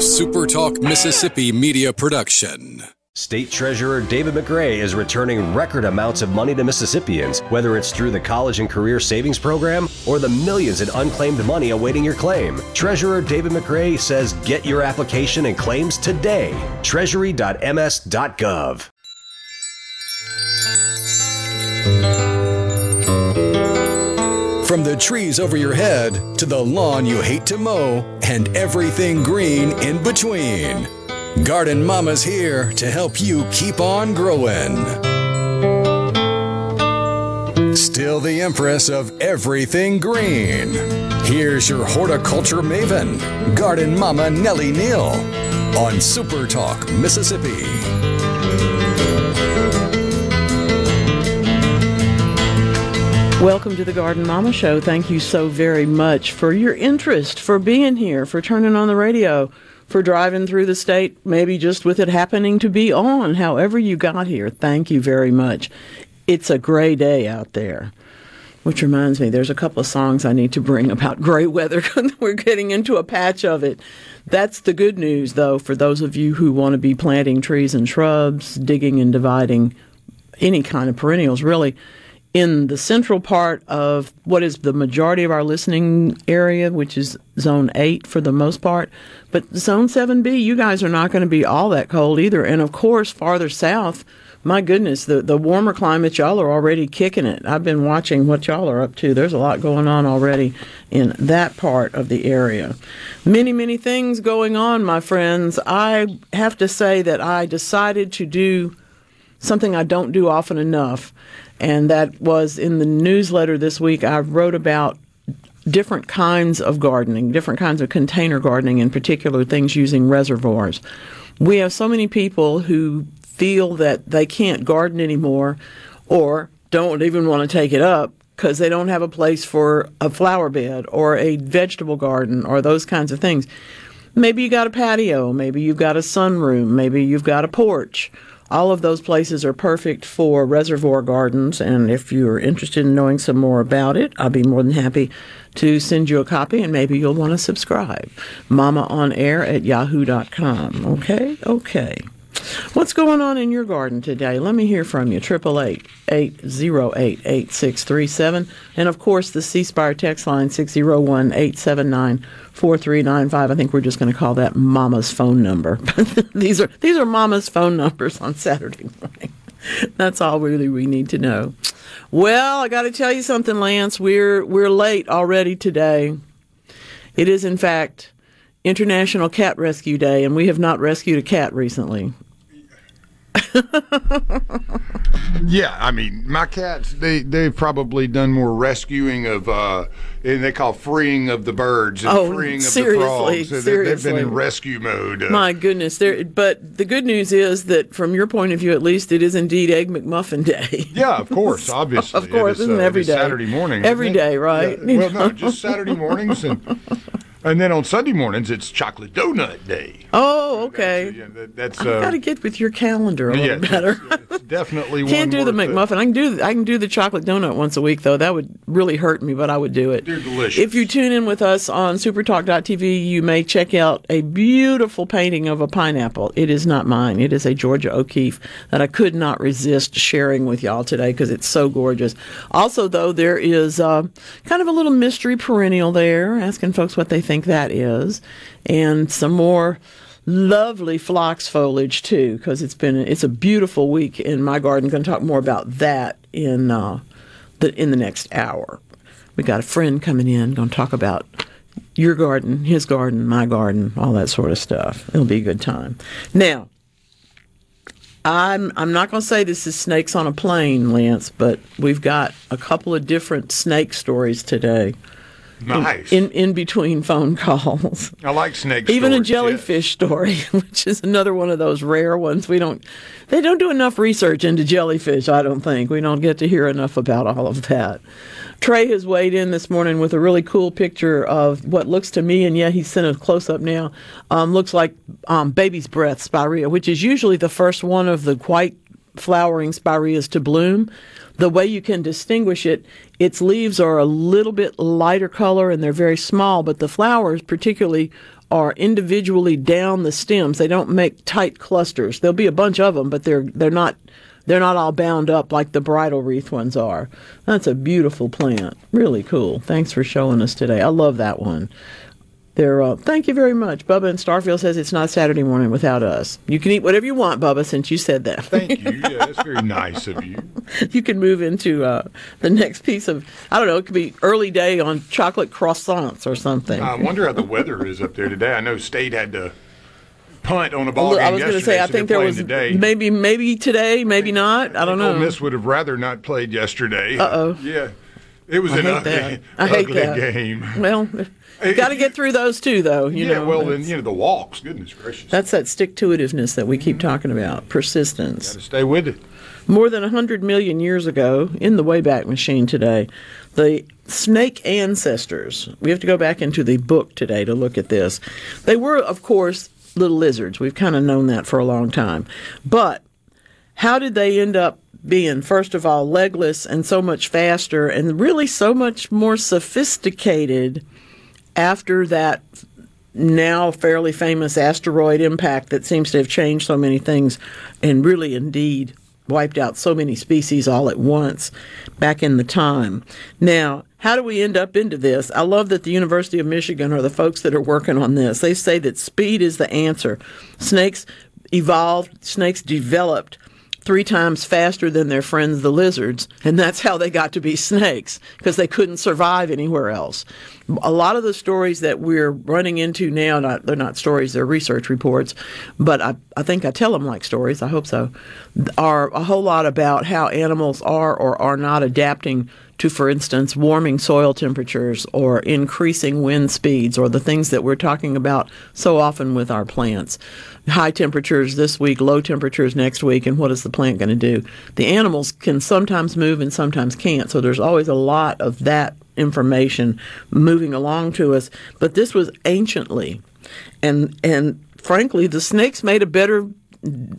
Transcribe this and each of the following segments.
SuperTalk Mississippi media production. State Treasurer David McRae is returning record amounts of money to Mississippians, whether it's through the College and Career Savings Program or the millions in unclaimed money awaiting your claim. Treasurer David McRae says get your application and claims today. Treasury.ms.gov. The trees over your head to the lawn you hate to mow and everything green in between. Garden Mama's here to help you keep on growing. Still the empress of everything green. Here's your horticulture maven, Garden Mama Nellie Neal on Super Talk, Mississippi. Welcome to the Garden Mama Show. Thank you so very much for your interest, for being here, for turning on the radio, for driving through the state, maybe just with it happening to be on, however you got here. Thank you very much. It's a gray day out there. Which reminds me, there's a couple of songs I need to bring about gray weather. We're getting into a patch of it. That's the good news, though, for those of you who want to be planting trees and shrubs, digging and dividing any kind of perennials, really in the central part of what is the majority of our listening area, which is zone 8 for the most part. But zone 7B, you guys are not going to be all that cold either. And of course, farther south, my goodness, the, the warmer climates, y'all are already kicking it. I've been watching what y'all are up to. There's a lot going on already in that part of the area. Many, many things going on, my friends. I have to say that I decided to do something I don't do often enough and that was in the newsletter this week. I wrote about different kinds of gardening, different kinds of container gardening, in particular, things using reservoirs. We have so many people who feel that they can't garden anymore or don't even want to take it up because they don't have a place for a flower bed or a vegetable garden or those kinds of things. Maybe you got a patio, maybe you've got a sunroom, maybe you've got a porch all of those places are perfect for reservoir gardens, and if you're interested in knowing some more about it, I'll be more than happy to send you a copy, and maybe you'll want to subscribe. Mama on air at yahoo.com. Okay? Okay. What's going on in your garden today? Let me hear from you. 888 808 8637. And of course, the C Spire text line 601 879 4395. I think we're just going to call that Mama's phone number. these are these are Mama's phone numbers on Saturday morning. That's all really we need to know. Well, I got to tell you something, Lance. We're we're late already today. It is in fact International Cat Rescue Day, and we have not rescued a cat recently. yeah, I mean, my cats they they've probably done more rescuing of uh, and they call freeing of the birds and oh, freeing of seriously, the frogs. So seriously. They've been in rescue mode. Uh, my goodness, there. But the good news is that from your point of view, at least, it is indeed Egg McMuffin Day. Yeah, of course, obviously, of course, it is, isn't uh, every day Saturday morning, every day, right? Yeah, well, no, just Saturday mornings and. And then on Sunday mornings, it's Chocolate Donut Day. Oh, okay. That's, yeah, that's I've got uh, to get with your calendar a yeah, little better. It's, it's definitely Can't do the McMuffin. I can do I can do the chocolate donut once a week though. That would really hurt me, but I would do it. They're delicious. If you tune in with us on supertalk.tv, you may check out a beautiful painting of a pineapple. It is not mine. It is a Georgia O'Keeffe that I could not resist sharing with y'all today because it's so gorgeous. Also, though, there is uh, kind of a little mystery perennial there, asking folks what they think that is and some more lovely phlox foliage too, because it's been it's a beautiful week in my garden. Going to talk more about that in uh, the in the next hour. We got a friend coming in. Going to talk about your garden, his garden, my garden, all that sort of stuff. It'll be a good time. Now, I'm I'm not going to say this is snakes on a plane, Lance, but we've got a couple of different snake stories today. Nice. In, in, in between phone calls. I like snake Even stories, a jellyfish story, which is another one of those rare ones. We don't they don't do enough research into jellyfish, I don't think. We don't get to hear enough about all of that. Trey has weighed in this morning with a really cool picture of what looks to me, and yeah, he's sent a close up now, um, looks like um, baby's breath spirea, which is usually the first one of the white flowering spireas to bloom. The way you can distinguish it, its leaves are a little bit lighter color and they're very small, but the flowers, particularly, are individually down the stems. They don't make tight clusters. There'll be a bunch of them, but they're they're not they're not all bound up like the bridal wreath ones are. That's a beautiful plant. Really cool. Thanks for showing us today. I love that one. They're, uh, thank you very much. Bubba and Starkville says it's not Saturday morning without us. You can eat whatever you want, Bubba, since you said that. Thank you. Yeah, that's very nice of you. you can move into uh, the next piece of, I don't know, it could be early day on chocolate croissants or something. I wonder how the weather is up there today. I know State had to punt on a ball game I was going to say, I so think there was today. maybe maybe today, maybe not. I don't know. Ole Miss would have rather not played yesterday. Uh-oh. Yeah. It was I an ugly, that. I hate ugly that. game. Well, got to get through those too, though. You yeah, know, well, then, you know, the walks, goodness gracious. That's that stick to itiveness that we keep mm-hmm. talking about, persistence. Gotta stay with it. More than 100 million years ago, in the Wayback Machine today, the snake ancestors, we have to go back into the book today to look at this. They were, of course, little lizards. We've kind of known that for a long time. But how did they end up being, first of all, legless and so much faster and really so much more sophisticated after that now fairly famous asteroid impact that seems to have changed so many things and really indeed wiped out so many species all at once back in the time. Now, how do we end up into this? I love that the University of Michigan are the folks that are working on this. They say that speed is the answer. Snakes evolved, snakes developed three times faster than their friends the lizards, and that's how they got to be snakes because they couldn't survive anywhere else. A lot of the stories that we're running into now, not, they're not stories, they're research reports, but I, I think I tell them like stories, I hope so, are a whole lot about how animals are or are not adapting to, for instance, warming soil temperatures or increasing wind speeds or the things that we're talking about so often with our plants. High temperatures this week, low temperatures next week, and what is the plant going to do? The animals can sometimes move and sometimes can't, so there's always a lot of that information moving along to us. But this was anciently, and and frankly, the snakes made a better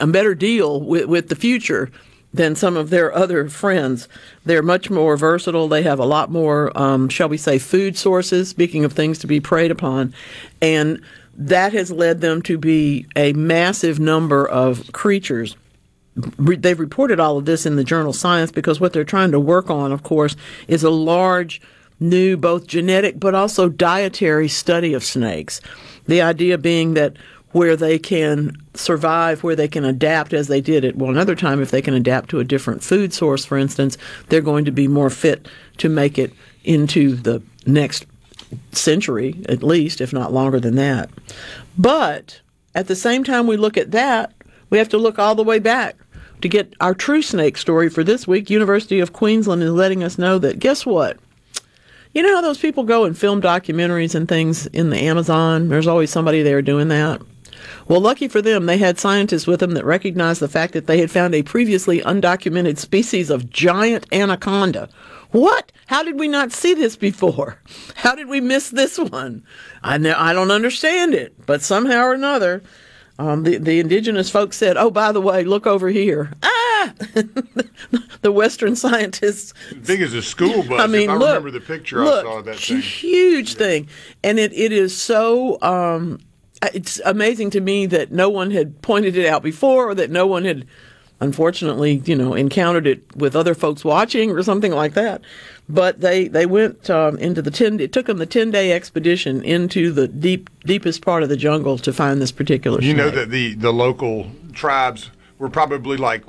a better deal with, with the future than some of their other friends. They're much more versatile. They have a lot more, um, shall we say, food sources, speaking of things to be preyed upon. And that has led them to be a massive number of creatures. They've reported all of this in the journal Science because what they're trying to work on, of course, is a large new, both genetic but also dietary study of snakes. The idea being that where they can survive, where they can adapt as they did at one other time, if they can adapt to a different food source, for instance, they're going to be more fit to make it into the next century, at least, if not longer than that. But at the same time we look at that, we have to look all the way back to get our true snake story for this week. University of Queensland is letting us know that guess what? You know how those people go and film documentaries and things in the Amazon? There's always somebody there doing that. Well, lucky for them, they had scientists with them that recognized the fact that they had found a previously undocumented species of giant anaconda. What? How did we not see this before? How did we miss this one? I know, I don't understand it, but somehow or another, um, the the indigenous folks said, "Oh, by the way, look over here." Ah, the Western scientists Big as a school bus. I mean, I look, remember the picture look, I saw of that thing. huge thing, and it, it is so. Um, it's amazing to me that no one had pointed it out before, or that no one had, unfortunately, you know, encountered it with other folks watching or something like that. But they they went um, into the ten. It took them the ten day expedition into the deep deepest part of the jungle to find this particular. You know that the, the local tribes were probably like,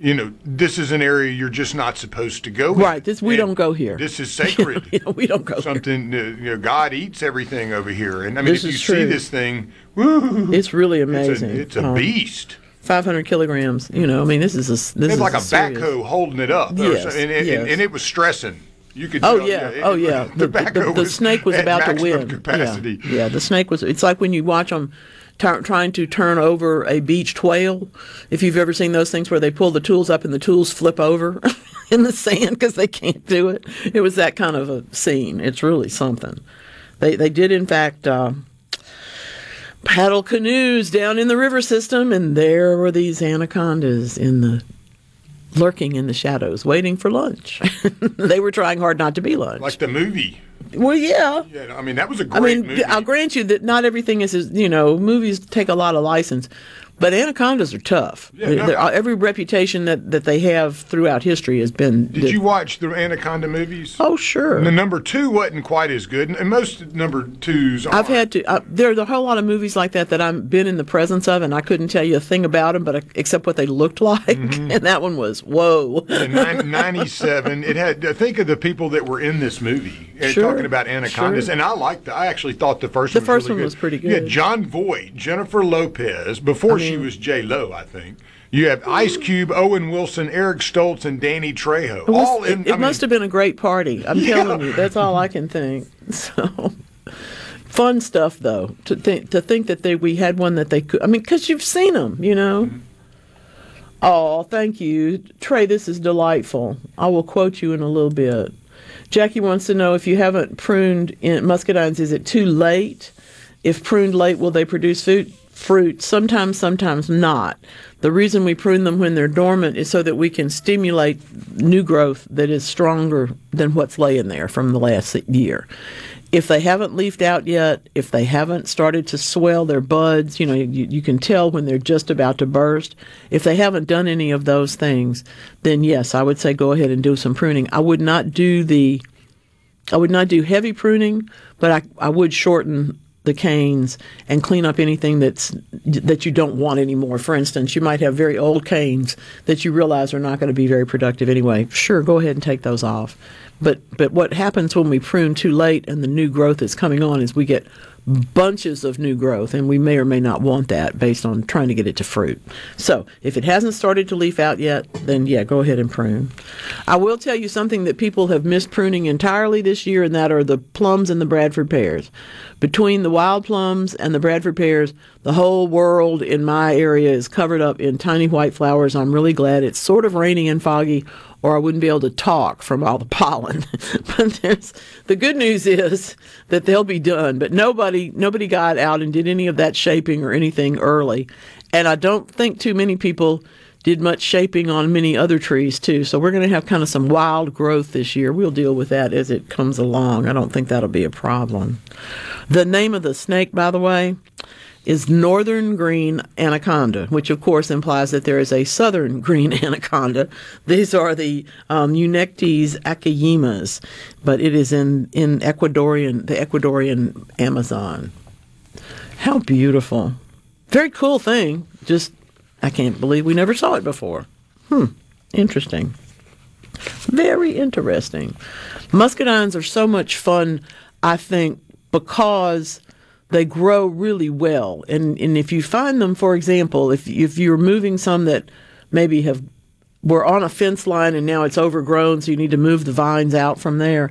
you know, this is an area you're just not supposed to go. in. Right, this- we And don't go here. This is sacred. You know, we don't go here. Something, uh, you know, God eats everything over here. And I mean, This if you is see this thing, woo, It's really it's amazing. a, it's a Um, beast. 500 kilograms. You know, I mean, this is a this It's is like a serious- backhoe holding it up. Yes, and, and, yes. and it was stressing. You could. Oh tell, yeah, it- oh yeah. The, The, the, backhoe the was snake was about to win. Capacity. Yeah, yeah, the snake was. It's like when you watch them trying to turn over a beached whale. If you've ever seen those things where they pull the tools up and the tools flip over in the sand because they can't do it. It was that kind of a scene. It's really something. They they did in fact. Uh, Paddle canoes down in the river system, and there were these anacondas in the lurking in the shadows, waiting for lunch. they were trying hard not to be lunch. Like the movie. Well, yeah. Yeah, I mean that was a great I mean, movie. I'll grant you that not everything is, as- you know, movies take a lot of license, but anacondas are tough. Yeah, no, They're- every reputation that, that they have throughout history has been. Did you watch the Anaconda movies? Oh, sure. The number two wasn't quite as good, and most number twos. Are. I've had to. Uh, there's a whole lot of movies like that that I've been in the presence of, and I couldn't tell you a thing about them, but uh, except what they looked like. Mm-hmm. And that one was whoa. in 97 it had think of the people that were in this movie uh, Sure, talking about anacondas sure. and i liked the, i actually thought the first The one was first really one good. was pretty good. jon voight jennifer lopez before she was j lo i think you have ice hmm. cube owen wilson eric stoltz and danny trejo It, was- all in it, it must have been a great party. I'm telling you, that's all I can think. So fun stuff, though. To think to think that they we had one that they could. I mean, because you've seen them, you know. Oh, thank you, Trey. This is delightful. I will quote you in a little bit. Jackie wants to know if you haven't pruned in muscadines, is it too late? If pruned late, will they produce fruit? Fruit sometimes, sometimes not. The reason we prune them when they're dormant is so that we can stimulate new growth that is stronger than what's laying there from the last year. If they haven't leafed out yet, if they haven't started to swell their buds, you know, you, you can tell when they're just about to burst. If they haven't done any of those things, then yes, I would say go ahead and do some pruning. I would not do the I would not do heavy pruning, but I, I would shorten the canes and clean up anything that's that you don't want anymore. For instance, you might have very old canes that you realize are not going to be very productive anyway. Sure, go ahead and take those off. But but what happens when we prune too late and the new growth is coming on is we get bunches of new growth and we may or may not want that based on trying to get it to fruit. So, if it hasn't started to leaf out yet, then yeah, go ahead and prune. I will tell you something that people have missed pruning entirely this year and that are the plums and the Bradford pears. Between the wild plums and the Bradford pears, the whole world in my area is covered up in tiny white flowers. I'm really glad it's sort of rainy and foggy or I wouldn't be able to talk from all the pollen. but there's the good news is that they'll be done. But nobody nobody got out and did any of that shaping or anything early, and I don't think too many people did much shaping on many other trees too. So we're going to have kind of some wild growth this year. We'll deal with that as it comes along. I don't think that'll be a problem. The name of the snake, by the way, is northern green anaconda, which of course implies that there is a southern green anaconda. These are the um, Eunectes akayima, but it is in, in Ecuadorian, the Ecuadorian Amazon. How beautiful. Very cool thing. Just, I can't believe we never saw it before. Hmm, interesting. Very interesting. Muscadines are so much fun, I think, because they grow really well. And and if you find them, for example, if if you're moving some that maybe have were on a fence line and now it's overgrown, so you need to move the vines out from there,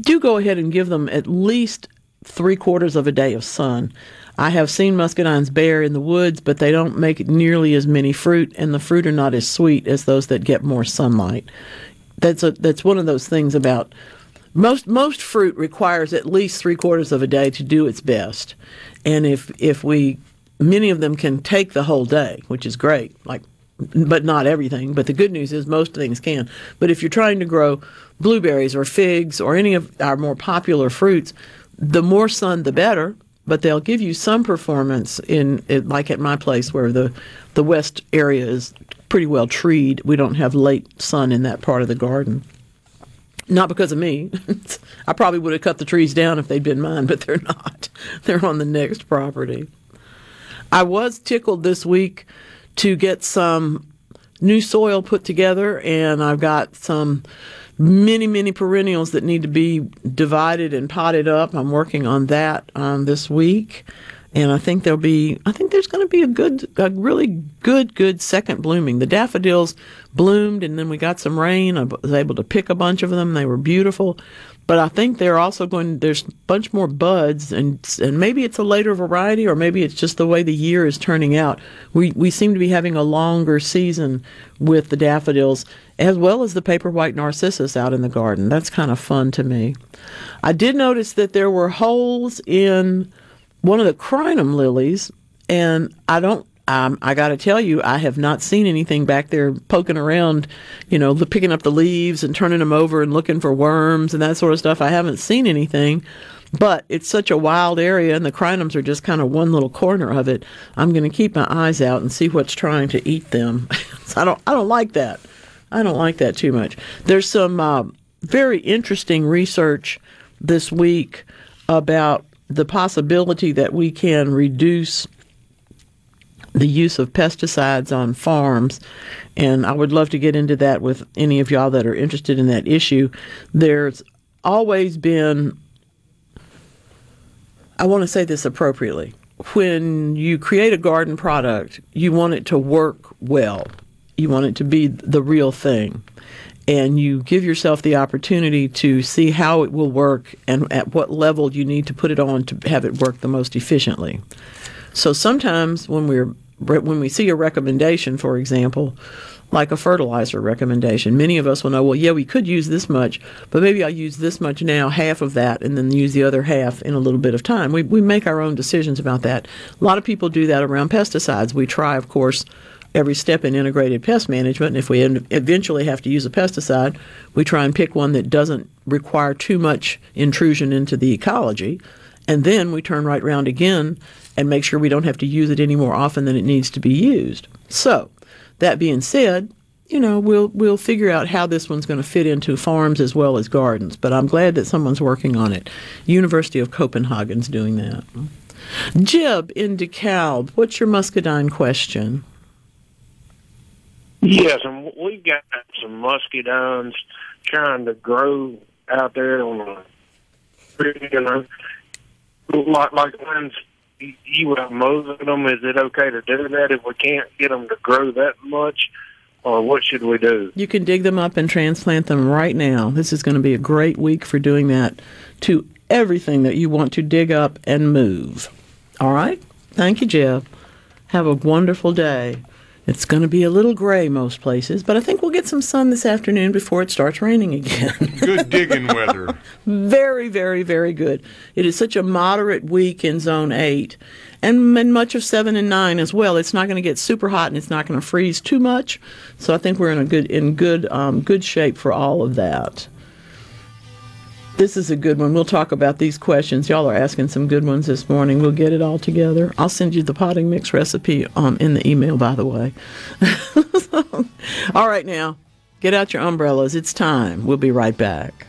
do go ahead and give them at least three quarters of a day of sun. I have seen muscadines bear in the woods, but they don't make nearly as many fruit, and the fruit are not as sweet as those that get more sunlight. That's a that's one of those things about most most fruit requires at least three quarters of a day to do its best, and if if we many of them can take the whole day, which is great. Like, but not everything. But the good news is most things can. But if you're trying to grow blueberries or figs or any of our more popular fruits, the more sun the better. But they'll give you some performance in, like at my place where the the west area is pretty well treed. We don't have late sun in that part of the garden. Not because of me. I probably would have cut the trees down if they'd been mine, but they're not. They're on the next property. I was tickled this week to get some new soil put together, and I've got some many, many perennials that need to be divided and potted up. I'm working on that um, this week. And I think there'll be, I think there's going to be a good, a really good, good second blooming. The daffodils bloomed and then we got some rain. I was able to pick a bunch of them. They were beautiful. But I think they're also going, there's a bunch more buds and, and maybe it's a later variety or maybe it's just the way the year is turning out. We, we seem to be having a longer season with the daffodils as well as the paper white narcissus out in the garden. That's kind of fun to me. I did notice that there were holes in one of the crinum lilies, and I don't um, I got to tell you, I have not seen anything back there poking around, you know, picking up the leaves and turning them over and looking for worms and that sort of stuff. I haven't seen anything, but it's such a wild area, and the crinums are just kind of one little corner of it. I'm going to keep my eyes out and see what's trying to eat them. I don't, I don't like that. I don't like that too much. There's some uh, very interesting research this week about the possibility that we can reduce the use of pesticides on farms. And I would love to get into that with any of y'all that are interested in that issue. There's always been, I want to say this appropriately. When you create a garden product, you want it to work well, you want it to be the real thing and you give yourself the opportunity to see how it will work and at what level you need to put it on to have it work the most efficiently. So sometimes when we're when we see a recommendation, for example, like a fertilizer recommendation, many of us will know, well, yeah, we could use this much, but maybe I'll use this much now, half of that, and then use the other half in a little bit of time. We, we make our own decisions about that. A lot of people do that around pesticides. We try, of course, every step in integrated pest management. And if we eventually have to use a pesticide, we try and pick one that doesn't require too much intrusion into the ecology. And then we turn right around again and make sure we don't have to use it any more often than it needs to be used. So, that being said, you know, we'll we'll figure out how this one's going to fit into farms as well as gardens. But I'm glad that someone's working on it. University of Copenhagen's doing that. Jib in DeKalb, what's your muscadine question? Yes, and we've got some muscadines trying to grow out there on the, you know, like like ones you would have mow them. Is it okay to do that if we can't get them to grow that much? Or what should we do? You can dig them up and transplant them right now. This is going to be a great week for doing that to everything that you want to dig up and move. All right? Thank you, Jeff. Have a wonderful day. It's going to be a little gray most places, but I think we'll get some sun this afternoon before it starts raining again. good digging weather. Very, very, very good. It is such a moderate week in zone 8 and, and much of 7 and 9 as well. It's not going to get super hot and it's not going to freeze too much. So I think we're in a good in good um, good shape for all of that. This is a good one. We'll talk about these questions. Y'all are asking some good ones this morning. We'll get it all together. I'll send you the potting mix recipe um, in the email, by the way. all right, now, get out your umbrellas. It's time. We'll be right back.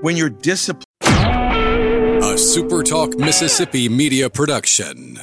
when you're disciplined. A SuperTalk Mississippi media production.